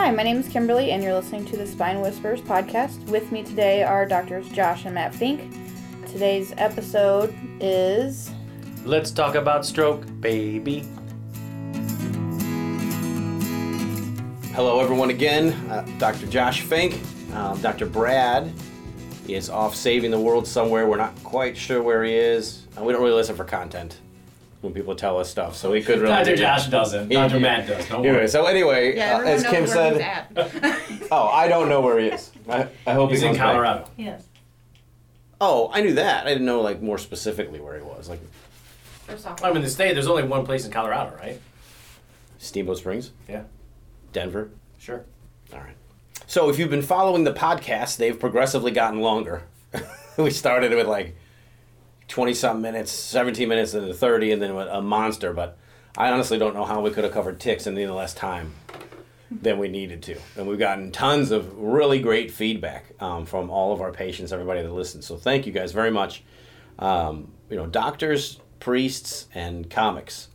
Hi, my name is Kimberly, and you're listening to the Spine Whispers podcast. With me today are doctors Josh and Matt Fink. Today's episode is Let's talk about stroke, baby. Hello, everyone, again. Uh, Dr. Josh Fink. Um, Dr. Brad is off saving the world somewhere. We're not quite sure where he is. Uh, we don't really listen for content when people tell us stuff, so we could really. Dr. Josh doesn't. Yeah, Dr. yeah. Matt does. Don't Anyway, worry. so anyway, Yeah, uh, as Kim said, oh, I don't know where he is. I, I hope He's he in comes back. Colorado. yes. Oh, I knew that. I didn't know like more specifically where he was, like First off, I'm in the state. There's only one place in Colorado, right? Steamboat Springs, Yeah. Denver. Sure. All right. So if you've been following the podcast, they've progressively gotten longer. we started with like 20 something minutes, 17 minutes, and then 30, and then a monster. But I honestly don't know how we could have covered ticks in any less time than we needed to. And we've gotten tons of really great feedback um, from all of our patients, everybody that listens. So thank you guys very much. Um, you know, doctors, priests, and comics.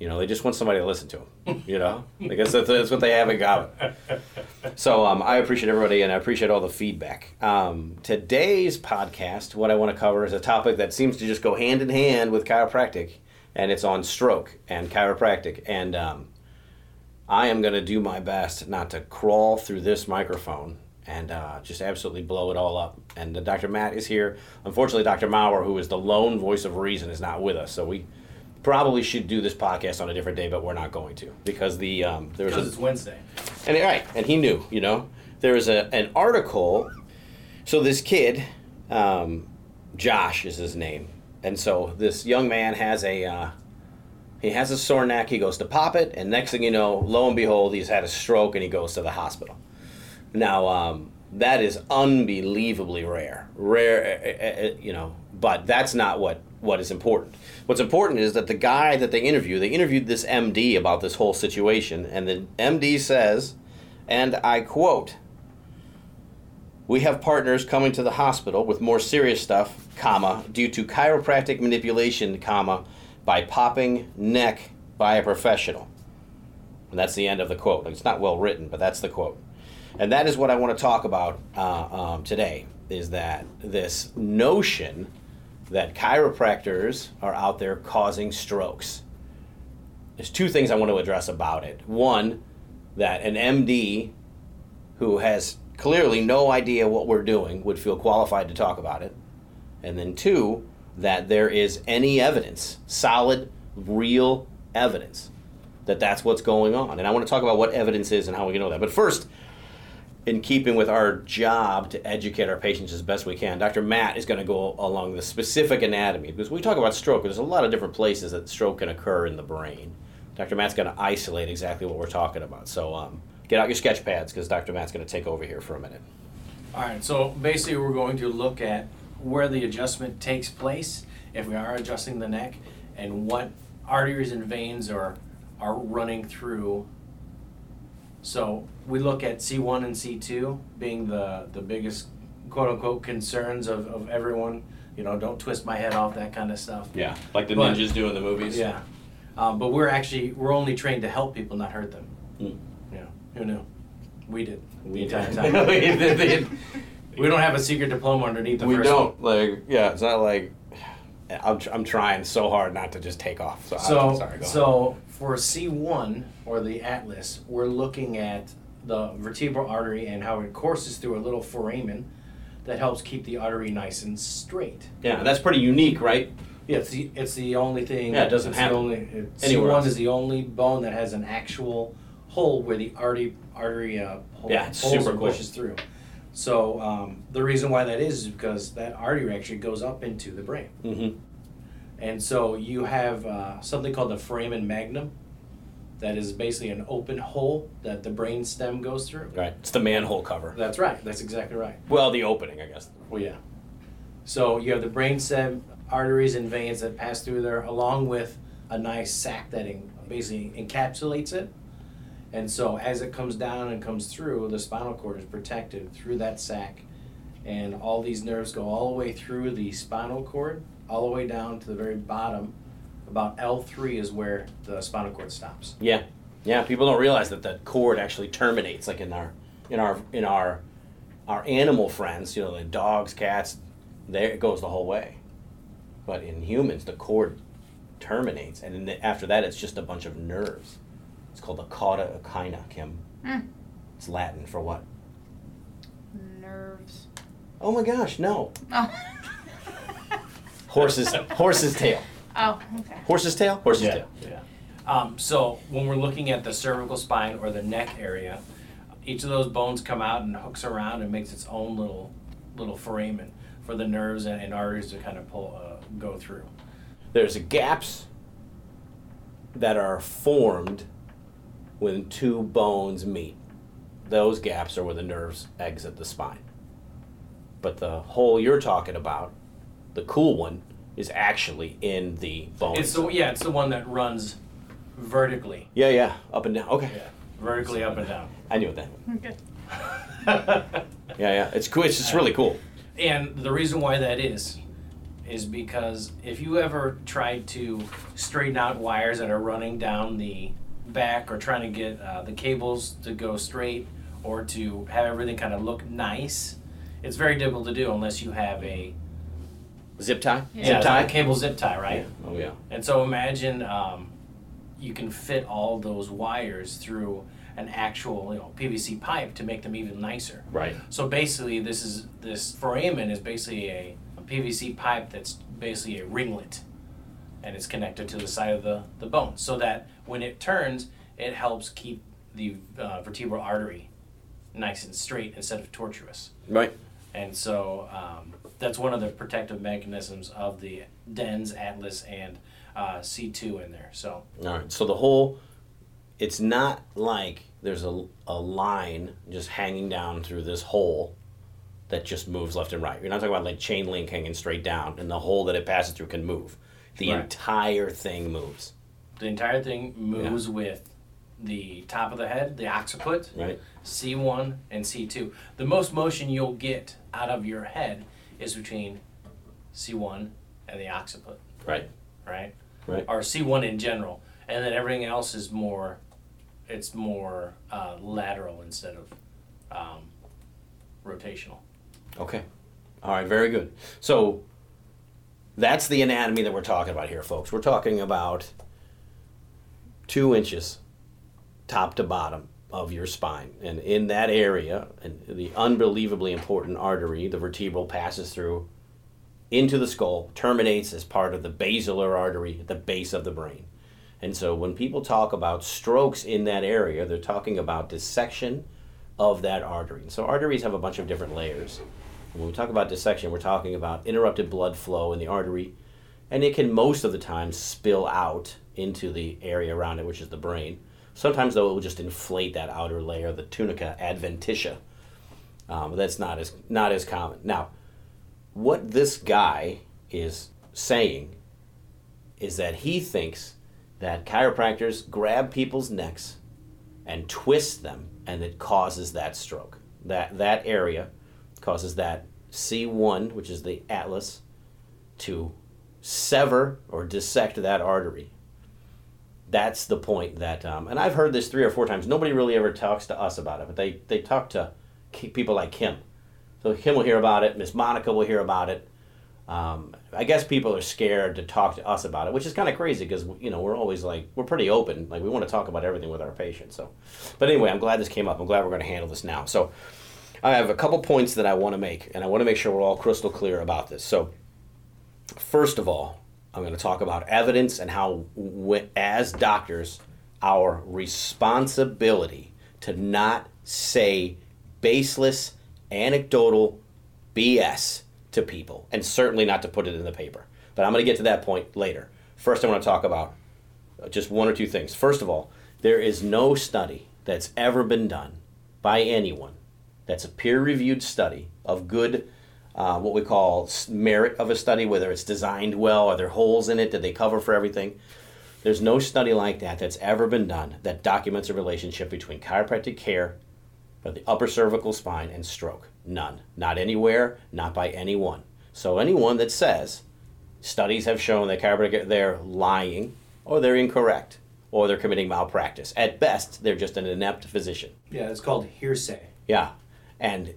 You know, they just want somebody to listen to them. You know, I guess that's, that's what they have in common. So um, I appreciate everybody and I appreciate all the feedback. Um, today's podcast, what I want to cover is a topic that seems to just go hand in hand with chiropractic, and it's on stroke and chiropractic. And um, I am going to do my best not to crawl through this microphone and uh, just absolutely blow it all up. And uh, Dr. Matt is here. Unfortunately, Dr. Maurer, who is the lone voice of reason, is not with us. So we probably should do this podcast on a different day, but we're not going to because the um, there's Because a it's Wednesday. and right, and he knew, you know, there was a an article. So this kid, um, Josh is his name, and so this young man has a uh, he has a sore neck. He goes to pop it, and next thing you know, lo and behold, he's had a stroke, and he goes to the hospital. Now um, that is unbelievably rare, rare, uh, uh, uh, you know, but that's not what what is important. What's important is that the guy that they interview, they interviewed this MD about this whole situation, and the MD says, and I quote, "We have partners coming to the hospital with more serious stuff, comma, due to chiropractic manipulation, comma, by popping neck by a professional." And that's the end of the quote. It's not well written, but that's the quote. And that is what I want to talk about uh, um, today. Is that this notion that chiropractors are out there causing strokes? There's two things I want to address about it. One, that an MD who has clearly no idea what we're doing would feel qualified to talk about it. And then two, that there is any evidence, solid, real evidence, that that's what's going on. And I want to talk about what evidence is and how we know that. But first, in keeping with our job to educate our patients as best we can, Dr. Matt is going to go along the specific anatomy because we talk about stroke. There's a lot of different places that stroke can occur in the brain. Dr. Matt's going to isolate exactly what we're talking about. So um, get out your sketch pads because Dr. Matt's going to take over here for a minute. All right. So basically, we're going to look at where the adjustment takes place, if we are adjusting the neck, and what arteries and veins are are running through. So we look at C1 and C2 being the the biggest quote unquote concerns of, of everyone. You know, don't twist my head off, that kind of stuff. Yeah, like the But- ninjas do in the movies. Yeah. Um, but we're actually we're only trained to help people, not hurt them. Mm. Yeah. Who knew? We did. We entire did. time. we did. we don't have a secret diploma underneath the we first don't like. Yeah, it's not like. I'm, tr- I'm trying so hard not to just take off. So. So I'm sorry. Go so for C one or the atlas, we're looking at the vertebral artery and how it courses through a little foramen that helps keep the artery nice and straight. yeah, that's pretty unique, right? Yeah, it's the it's the only thing. Yeah, it doesn't it's happen only, it, anywhere C1 else. is the only bone that has an actual hole where the artery artery uh, hole, Yeah, it's super cool. pushes through. So um, the reason why that is is because that artery actually goes up into the brain, Mm-hmm. And so you have uh, something called the foramen magnum, that is basically an open hole that the brain stem goes through. Right. It's the manhole cover. That's right. That's exactly right. Well, the opening, I guess. Well, yeah. So you have the brain stem, arteries and veins that pass through there, along with a nice sac that en- basically encapsulates it. And so as it comes down and comes through, the spinal cord is protected through that sac, and all these nerves go all the way through the spinal cord, all the way down to the very bottom. About L three is where the spinal cord stops. Yeah. Yeah, people don't realize that the cord actually terminates, like in our in our in our our animal friends, you know, like dogs, cats, there it goes the whole way. But in humans, the cord terminates, and then the- after that, it's just a bunch of nerves. It's called the cauda equina, Kim. Hmm. It's Latin for what? Nerves. Oh my gosh, no. Oh. Horse's horse's tail. oh, okay. Horse's tail. Horse's Yeah, tail. yeah. Um, so when we're looking at the cervical spine or the neck area, each of those bones come out and hooks around and makes its own little little foramen for the nerves and, and arteries to kind of pull uh, go through. There's gaps that are formed when two bones meet. Those gaps are where the nerves exit the spine. But the hole you're talking about, the cool one, is actually in the bone. It's the yeah, it's the one that runs vertically. yeah, yeah, up and down. Okay, Yeah, vertically up and down. I knew what that. Okay. Yeah, yeah, it's cool. It's just really cool. And the reason why that is, is because if you ever tried to straighten out wires that are running down the back or trying to get uh, the cables to go straight or to have everything kind of look nice, it's very difficult to do unless you have a Zip tie. Yeah. Zip yeah, tie. cable zip tie, right? Yeah. Oh yeah. And so imagine um, you can fit all those wires through an actual you know PVC pipe to make them even nicer. Right. So basically, this is this foramen is basically a, a PVC pipe that's basically a ringlet, and it's connected to the side of the, the bone, so that when it turns, it helps keep the uh, vertebral artery nice and straight instead of tortuous. Right. And so um, that's one of the protective mechanisms of the DENS, Atlas, and uh, C2 in there. So All right. So the whole, it's not like there's a, a line just hanging down through this hole that just moves left and right. You're not talking about like chain link hanging straight down, and the hole that it passes through can move. The Right. entire thing moves. the entire thing moves with the top of the head, the occiput, Right. C1 and C2. The most motion you'll get out of your head is between C1 and the occiput, Right. right? Right. Or C1 in general. And then everything else is more, it's more uh, lateral instead of um, rotational. Okay. All right. Very good. So that's the anatomy that we're talking about here, folks. We're talking about two inches top to bottom of your spine. And in that area, and the unbelievably important artery, the vertebral, passes through into the skull, terminates as part of the basilar artery at the base of the brain. And so when people talk about strokes in that area, they're talking about dissection of that artery. So arteries have a bunch of different layers. When we talk about dissection, we're talking about interrupted blood flow in the artery, and it can most of the time spill out into the area around it, which is the brain. Sometimes, though, it will just inflate that outer layer, the tunica adventitia. Um, that's not as not as common. Now, what this guy is saying is that he thinks that chiropractors grab people's necks and twist them, and it causes that stroke. That that area causes that C1, which is the atlas, to sever or dissect that artery. That's the point that, um, and I've heard this three or four times. Nobody really ever talks to us about it, but they they talk to people like Kim. So Kim will hear about it. Miss Monica will hear about it. Um, I guess people are scared to talk to us about it, which is kind of crazy because you know we're always like we're pretty open. Like we want to talk about everything with our patients. So, but anyway, I'm glad this came up. I'm glad we're going to handle this now. So, I have a couple points that I want to make, and I want to make sure we're all crystal clear about this. So, first of all, I'm going to talk about evidence and how, as doctors, our responsibility to not say baseless, anecdotal BS to people, and certainly not to put it in the paper. But I'm going to get to that point later. First, I want to talk about uh, just one or two things. First of all, there is no study that's ever been done by anyone that's a peer reviewed study of good, uh, what we call merit of a study, whether it's designed well, are there holes in it, did they cover for everything? There's no study like that that's ever been done that documents a relationship between chiropractic care for the upper cervical spine and stroke. None. Not anywhere, not by anyone. So anyone that says studies have shown that chiropractic they're lying or they're incorrect or they're committing malpractice. At best, they're just an inept physician. Yeah, it's called hearsay. Yeah, and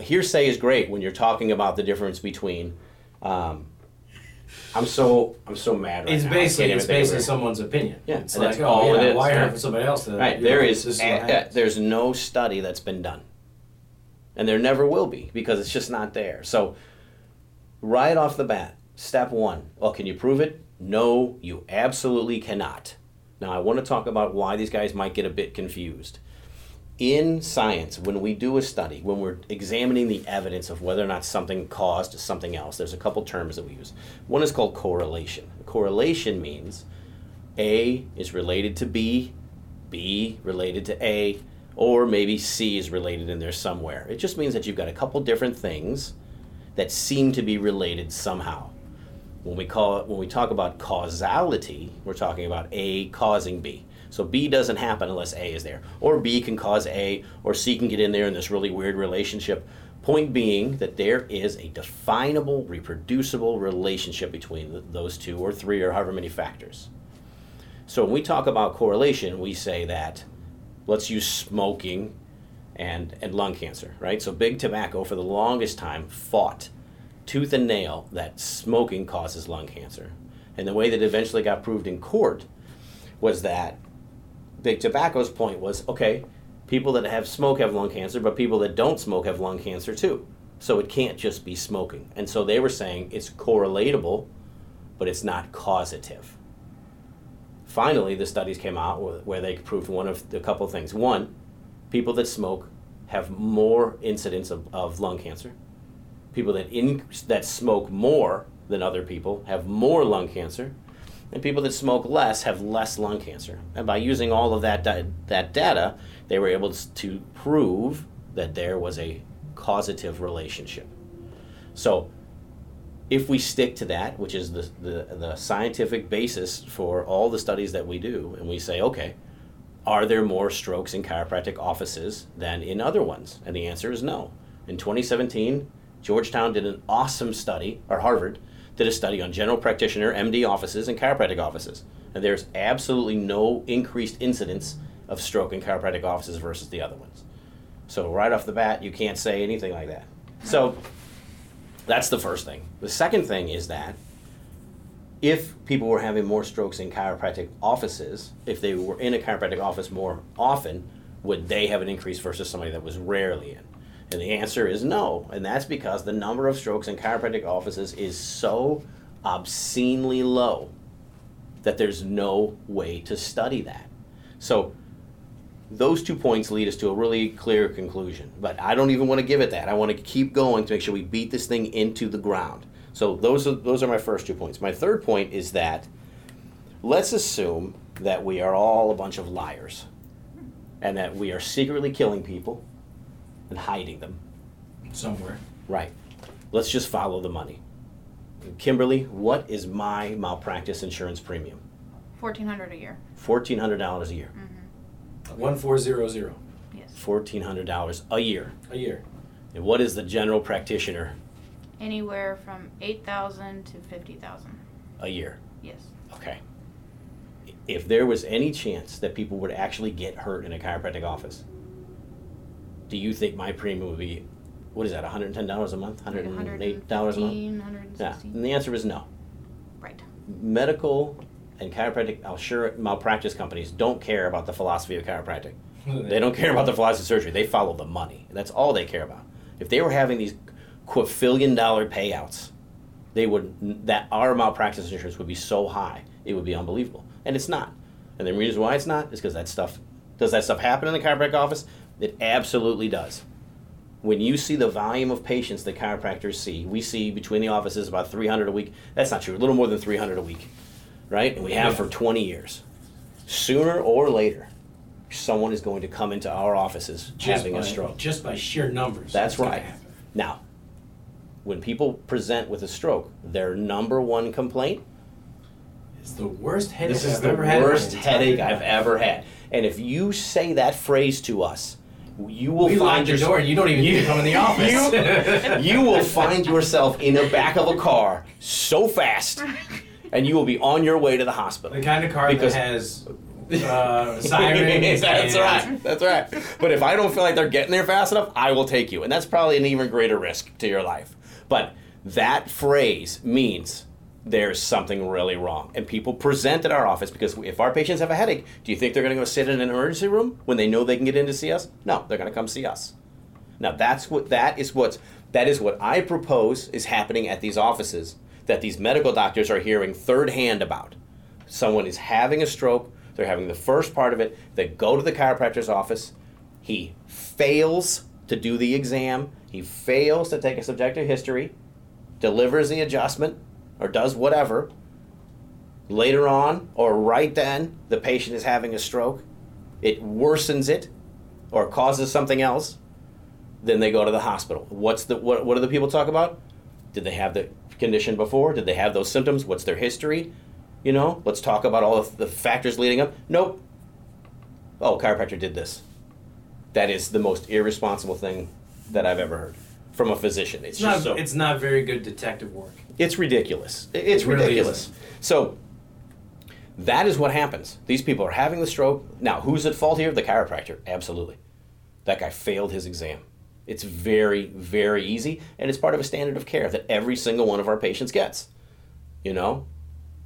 hearsay is great when you're talking about the difference between. Um, I'm so I'm so mad right It's now. Basically it's basically someone's opinion. Yeah, it's like that's oh all yeah, it is, why for somebody else? That, Right, there know, is this a- what a- there's no study that's been done, and there never will be because it's just not there. So, right off the bat, step one. Well, can you prove it? No, you absolutely cannot. Now, I want to talk about why these guys might get a bit confused. In science, when we do a study, when we're examining the evidence of whether or not something caused something else, there's a couple terms that we use. One is called correlation. Correlation means A is related to B, B related to A, or maybe C is related in there somewhere. It just means that you've got a couple different things that seem to be related somehow. When we call it, when we talk about causality, we're talking about A causing B. So B doesn't happen unless A is there, or B can cause A, or C can get in there in this really weird relationship. Point being that there is a definable, reproducible relationship between those two, or three, or however many factors. So when we talk about correlation, we say that let's use smoking and, and lung cancer, right? So big tobacco for the longest time fought tooth and nail that smoking causes lung cancer. And the way that eventually got proved in court was that big tobacco's point was okay, people that have smoke have lung cancer, but people that don't smoke have lung cancer too. So it can't just be smoking. And so they were saying it's correlatable, but it's not causative. Finally, the studies came out where, they proved one of a couple of things. One, people that smoke have more incidence of, of lung cancer. People that in, that smoke more than other people have more lung cancer, and people that smoke less have less lung cancer. And by using all of that di- that data, they were able to prove that there was a causative relationship. So, if we stick to that, which is the, the, the scientific basis for all the studies that we do, and we say, okay, are there more strokes in chiropractic offices than in other ones? And the answer is no. In 2017, Georgetown did an awesome study, or Harvard did a study on general practitioner, MD offices, and chiropractic offices. And there's absolutely no increased incidence of stroke in chiropractic offices versus the other ones. So, right off the bat, you can't say anything like that. So, that's the first thing. The second thing is that if people were having more strokes in chiropractic offices, if they were in a chiropractic office more often, would they have an increase versus somebody that was rarely in? And the answer is no. And that's because the number of strokes in chiropractic offices is so obscenely low that there's no way to study that. So those two points lead us to a really clear conclusion. But I don't even want to give it that. I want to keep going to make sure we beat this thing into the ground. So those are those are my first two points. My third point is that let's assume that we are all a bunch of liars and that we are secretly killing people and hiding them. somewhere. Right. Let's just follow the money. Kimberly, what is my malpractice insurance premium? Fourteen hundred a year. Fourteen hundred dollars a year. Mm-hmm. One four zero zero Yes. Fourteen hundred dollars a year. a year. And what is the general practitioner Anywhere from eight thousand to fifty thousand. a year? Yes. Okay. If there was any chance that people would actually get hurt in a chiropractic office, do you think my premium would be, what is that, $110 a month? $108 a month? 115, Yeah. And the answer is no. Right. Medical and chiropractic, I'll sure malpractice companies don't care about the philosophy of chiropractic. They don't care about the philosophy of surgery. They follow the money. That's all they care about. If they were having these quadrillion dollar payouts, they would that our malpractice insurance would be so high, it would be unbelievable. And it's not. And the reason why it's not is because that stuff does that stuff happen in the chiropractic office? It absolutely does. When you see the volume of patients that chiropractors see, we see between the offices about 300 a week. That's not true. A little more than 300 a week, right? And we have for 20 years. Sooner or later, someone is going to come into our offices Just having by, a stroke. Just by sheer numbers. That's gonna right. Now, when people present with a stroke, their number one complaint is the worst headache this is I've the worst headache. I've ever had. And if you say that phrase to us, you will We find your door and you don't even need to come in the office. You, you will find yourself in the back of a car so fast, and you will be on your way to the hospital. the kind of car Because- that has uh, sirens. that's and- right. That's right. But if I don't feel like they're getting there fast enough, I will take you. And that's probably an even greater risk to your life. But that phrase means there's something really wrong. And people present at our office because if our patients have a headache, do you think they're going to go sit in an emergency room when they know they can get in to see us? No, they're going to come see us. Now that's what that is what that is what I propose is happening at these offices that these medical doctors are hearing third hand about. Someone is having a stroke, they're having the first part of it, they go to the chiropractor's office, he fails to do the exam, he fails to take a subjective history, delivers the adjustment or does whatever. Later on or right then, the patient is having a stroke. It worsens it or causes something else then they go to the hospital. What's the what, what do the people talk about? Did they have the condition before? Did they have those symptoms? What's their history? You know, let's talk about all the factors leading up. Nope. Oh, chiropractor did this. That is the most irresponsible thing that I've ever heard from a physician. It's, It's not. just so It's not very good detective work. it's ridiculous. It's It really ridiculous. So that is what happens. These people are having the stroke. Now, who's at fault here? The chiropractor. Absolutely. That guy failed his exam. It's very, very easy, and it's part of a standard of care that every single one of our patients gets. You know?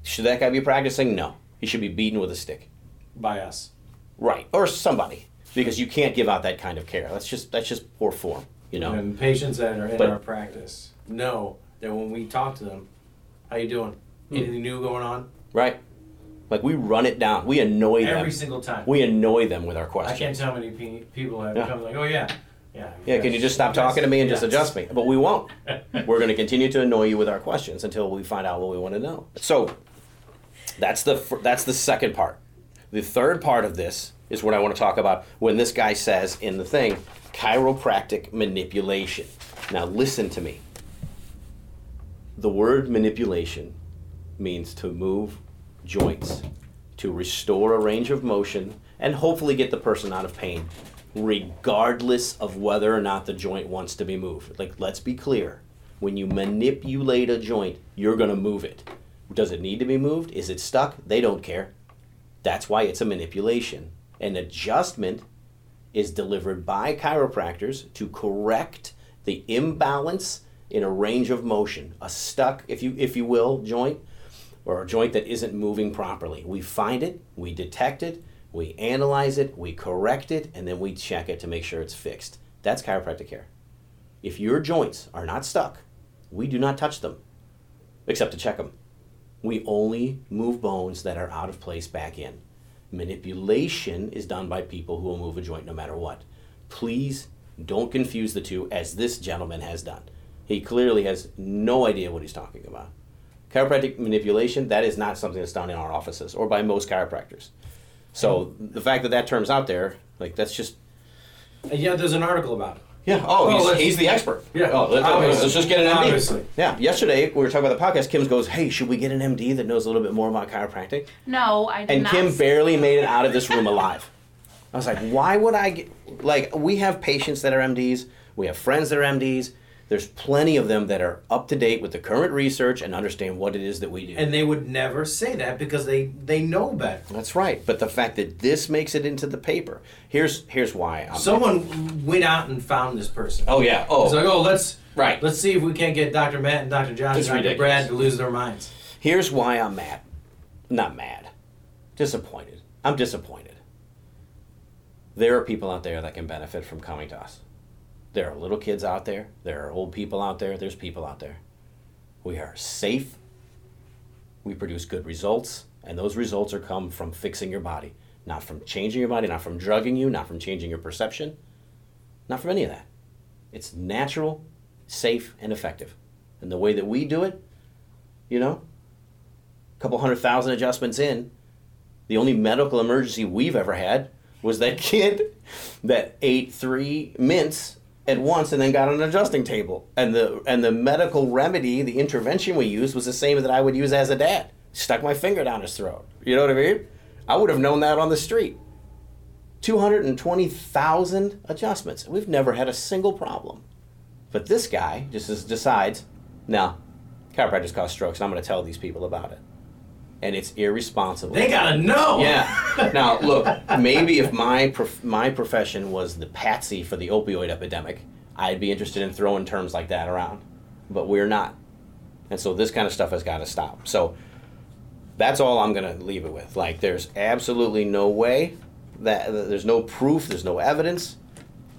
Should that guy be practicing? No. He should be beaten with a stick. by us. Right. Or somebody. Because you can't give out that kind of care. That's just that's just poor form. You know? And patients that are in But- our practice know that when we talk to them, how you doing? Hmm. Anything new going on? Right? Like we run it down. We annoy them. Every single time. we annoy them with our questions. I can't tell how many pe- people have Yeah. come like, oh yeah, yeah. Yeah, can you just stop talking to me and just adjust me? But we won't. We're going to continue to annoy you with our questions until we find out what we want to know. So that's the that's the second part. The third part of this is what I want to talk about when this guy says in the thing chiropractic manipulation. Now listen to me. The word manipulation means to move joints, to restore a range of motion, and hopefully get the person out of pain, regardless of whether or not the joint wants to be moved. Like, let's be clear. When you manipulate a joint, you're going to move it. Does it need to be moved? Is it stuck? They don't care. That's why it's a manipulation. An adjustment is delivered by chiropractors to correct the imbalance in a range of motion, a stuck, if you if you will, joint or a joint that isn't moving properly. We find it, we detect it, we analyze it, we correct it, and then we check it to make sure it's fixed. That's chiropractic care. If your joints are not stuck, we do not touch them except to check them. We only move bones that are out of place back in. Manipulation is done by people who will move a joint no matter what. Please don't confuse the two as this gentleman has done. He clearly has no idea what he's talking about. Chiropractic manipulation, that is not something that's done in our offices or by most chiropractors. So the fact that that term's out there, like that's just. Yeah, there's an article about it. Yeah. Oh, Well, he's, let's- he's the expert. Yeah, Oh, let's, obviously. let's just get an MD. Obviously. Yeah. Yesterday we were talking about the podcast. Kim goes, "Hey, should we get an MD that knows a little bit more about chiropractic?" No, I did And not. Kim say- barely made it out of this room alive. I was like, "Why would I get?" Like, we have patients that are MDs. We have friends that are MDs. There's plenty of them that are up to date with the current research and understand what it is that we do. And they would never say that because they they know better. That's right. But the fact that this makes it into the paper, here's here's why. I'm, Someone went out and found this person. Oh yeah. Oh. It's like, oh, let's Right. Let's see if we can't get Dr. Matt and Dr. Josh and Dr. ridiculous. Brad to lose their minds. Here's why I'm mad. Not mad. Disappointed. I'm disappointed. There are people out there that can benefit from coming to us. There are little kids out there. There are old people out there. There's people out there. We are safe. We produce good results. And those results are come from fixing your body, not from changing your body, not from drugging you, not from changing your perception, not from any of that. It's natural, safe, and effective. And the way that we do it, you know, a couple hundred thousand adjustments in, the only medical emergency we've ever had was that kid that ate three mints at once and then got an adjusting table. And the and the medical remedy, the intervention we used was the same that I would use as a dad. Stuck my finger down his throat. You know what I mean? I would have known that on the street. 220,000 adjustments. We've never had a single problem. But this guy just decides, no, chiropractors cause strokes, and I'm going to tell these people about it. And it's irresponsible. They gotta know. Yeah. Now, look, maybe if my prof- my profession was the patsy for the opioid epidemic, I'd be interested in throwing terms like that around. But we're not. And so this kind of stuff has got to stop. So that's all I'm to leave it with. Like, there's absolutely no way that there's no proof, there's no evidence.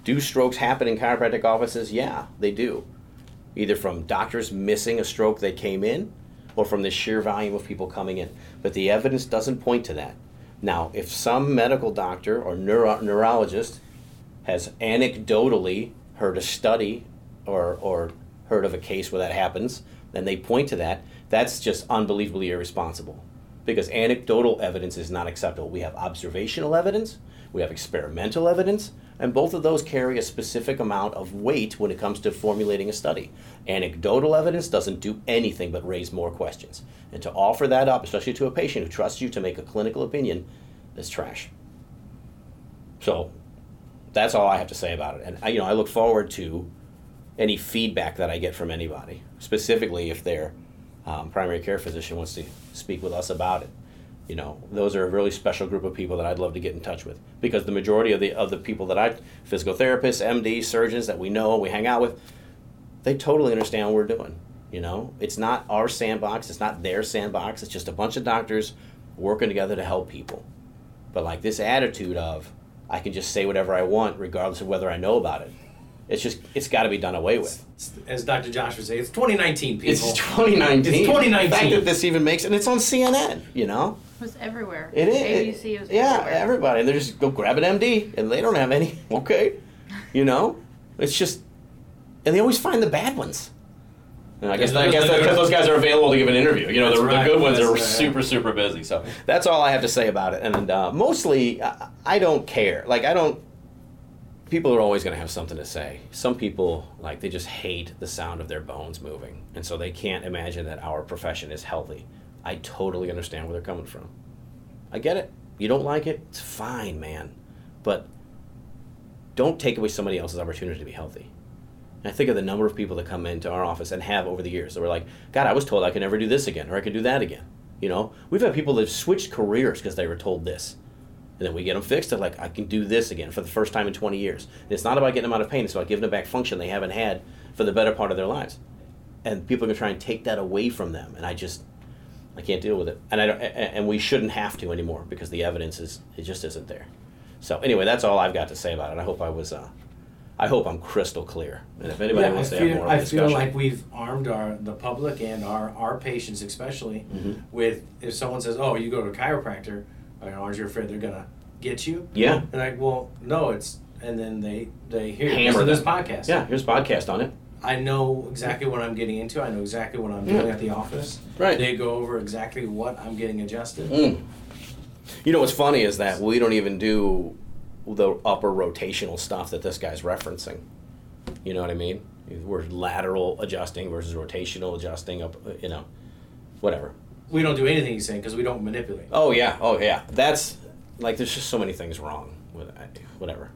Do strokes happen in chiropractic offices? Yeah, they do. Either from doctors missing a stroke that came in or from the sheer volume of people coming in. But the evidence doesn't point to that. Now, if some medical doctor or neuro- neurologist has anecdotally heard a study or, or heard of a case where that happens, and they point to that, that's just unbelievably irresponsible. Because anecdotal evidence is not acceptable. We have observational evidence, we have experimental evidence, and both of those carry a specific amount of weight when it comes to formulating a study. Anecdotal evidence doesn't do anything but raise more questions. And to offer that up, especially to a patient who trusts you to make a clinical opinion, is trash. So that's all I have to say about it. And I, you know, I look forward to any feedback that I get from anybody, specifically if their um, primary care physician wants to speak with us about it. You know, those are a really special group of people that I'd love to get in touch with because the majority of the of the people that I, physical therapists, MD, surgeons that we know, we hang out with, they totally understand what we're doing. You know, it's not our sandbox, it's not their sandbox. It's just a bunch of doctors working together to help people. But like this attitude of I can just say whatever I want regardless of whether I know about it. It's just it's got to be done away with. As Dr. Josh would say, it's 2019, people. It's 2019. It's 2019. The fact that this even makes and it's on CNN. You know, was everywhere. it is. ABC was yeah, everywhere. Yeah, everybody. And they just go grab an MD, and they don't have any. Okay, you know, it's just, and they always find the bad ones. And I guess I guess that's because those guys are available to give an interview. You know, the, right. the good ones are right. super super busy. So that's all I have to say about it. And uh, mostly, I, I don't care. Like I don't. People are always going to have something to say. Some people like they just hate the sound of their bones moving, and so they can't imagine that our profession is healthy. I totally understand where they're coming from. I get it. You don't like it, it's fine, man. But don't take away somebody else's opportunity to be healthy. And I think of the number of people that come into our office and have over the years that were like, God, I was told I could never do this again or I could do that again. You know, we've had people that have switched careers because they were told this. And then we get them fixed. They're like, I can do this again for the first time in 20 years. And it's not about getting them out of pain, it's about giving them back function they haven't had for the better part of their lives. And people are going to try and take that away from them. And I just, I can't deal with it. And, I don't, and we shouldn't have to anymore because the evidence is, it just isn't there. So anyway, that's all I've got to say about it. I hope I was, uh, I hope I'm crystal clear. And if anybody Yeah, I wants to feel, have more I discussion. feel like we've armed our the public and our, our patients especially Mhm. with if someone says, "Oh, you go to a chiropractor," like, aren't you afraid they're gonna get you? yeah. And like, well, no, it's and then they they hear Hammer so this podcast. Yeah, here's a podcast on it. I know exactly what I'm getting into. I know exactly what I'm doing Yeah. at the office. Right. They go over exactly what I'm getting adjusted. Mm. You know what's funny is that we don't even do the upper rotational stuff that this guy's referencing. You know what I mean? We're lateral adjusting versus rotational adjusting up, you know, whatever. We don't do anything he's saying because we don't manipulate. Oh yeah, oh yeah. That's like there's just so many things wrong with it. Whatever.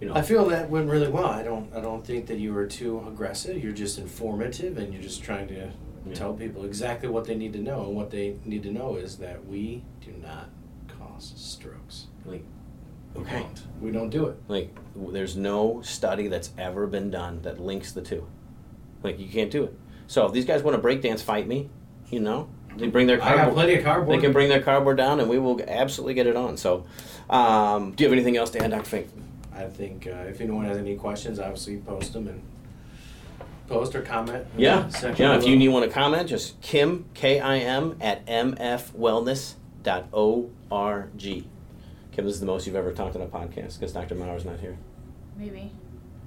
You know. I feel that went really well. I don't. I don't think that you were too aggressive. You're just informative, and you're just trying to Yeah. tell people exactly what they need to know. And what they need to know is that we do not cause strokes. Like, We okay. don't. We don't do it. Like, there's no study that's ever been done that links the two. Like, you can't do it. So if these guys want to breakdance fight me, you know, they bring their I got plenty of cardboard. They can bring their cardboard down, and we will absolutely get it on. So, um, do you have anything else to add, Dr. Fink? I think uh, if anyone has any questions, obviously post them and post or comment. in the Yeah, yeah. If below. you need want to comment, just Kim K I M at mfwellness.org. Kim, this is the most you've ever talked on a podcast because Dr. Maurer's not here. Maybe.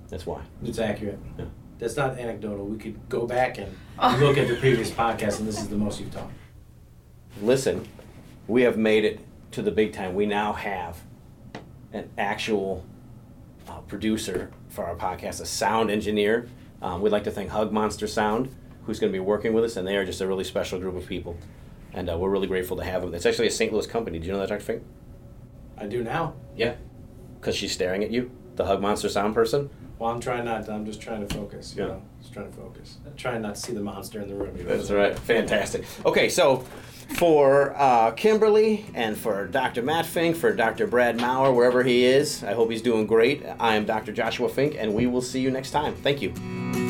That's why. It's accurate. Yeah. That's not anecdotal. We could go back and Oh. look at the previous podcast, and this is the most you've talked. listen, we have made it to the big time. We now have an actual uh, producer for our podcast, a sound engineer. Um, we'd like to thank Hug Monster Sound, who's going to be working with us, and they are just a really special group of people. And uh, we're really grateful to have them. It's actually a St. Louis company. Do you know that, Dr. Fink? I do now. Yeah. Because she's staring at you, the Hug Monster Sound person. Well, I'm trying not. To, I'm just trying to focus. You Yeah. know, just trying to focus. I'm trying not to see the monster in the room. you know? That's right. Fantastic. Okay, so for uh, Kimberly and for Dr. Matt Fink, for Dr. Brad Maurer, wherever he is, I hope he's doing great. I am Dr. Joshua Fink, and we will see you next time. Thank you.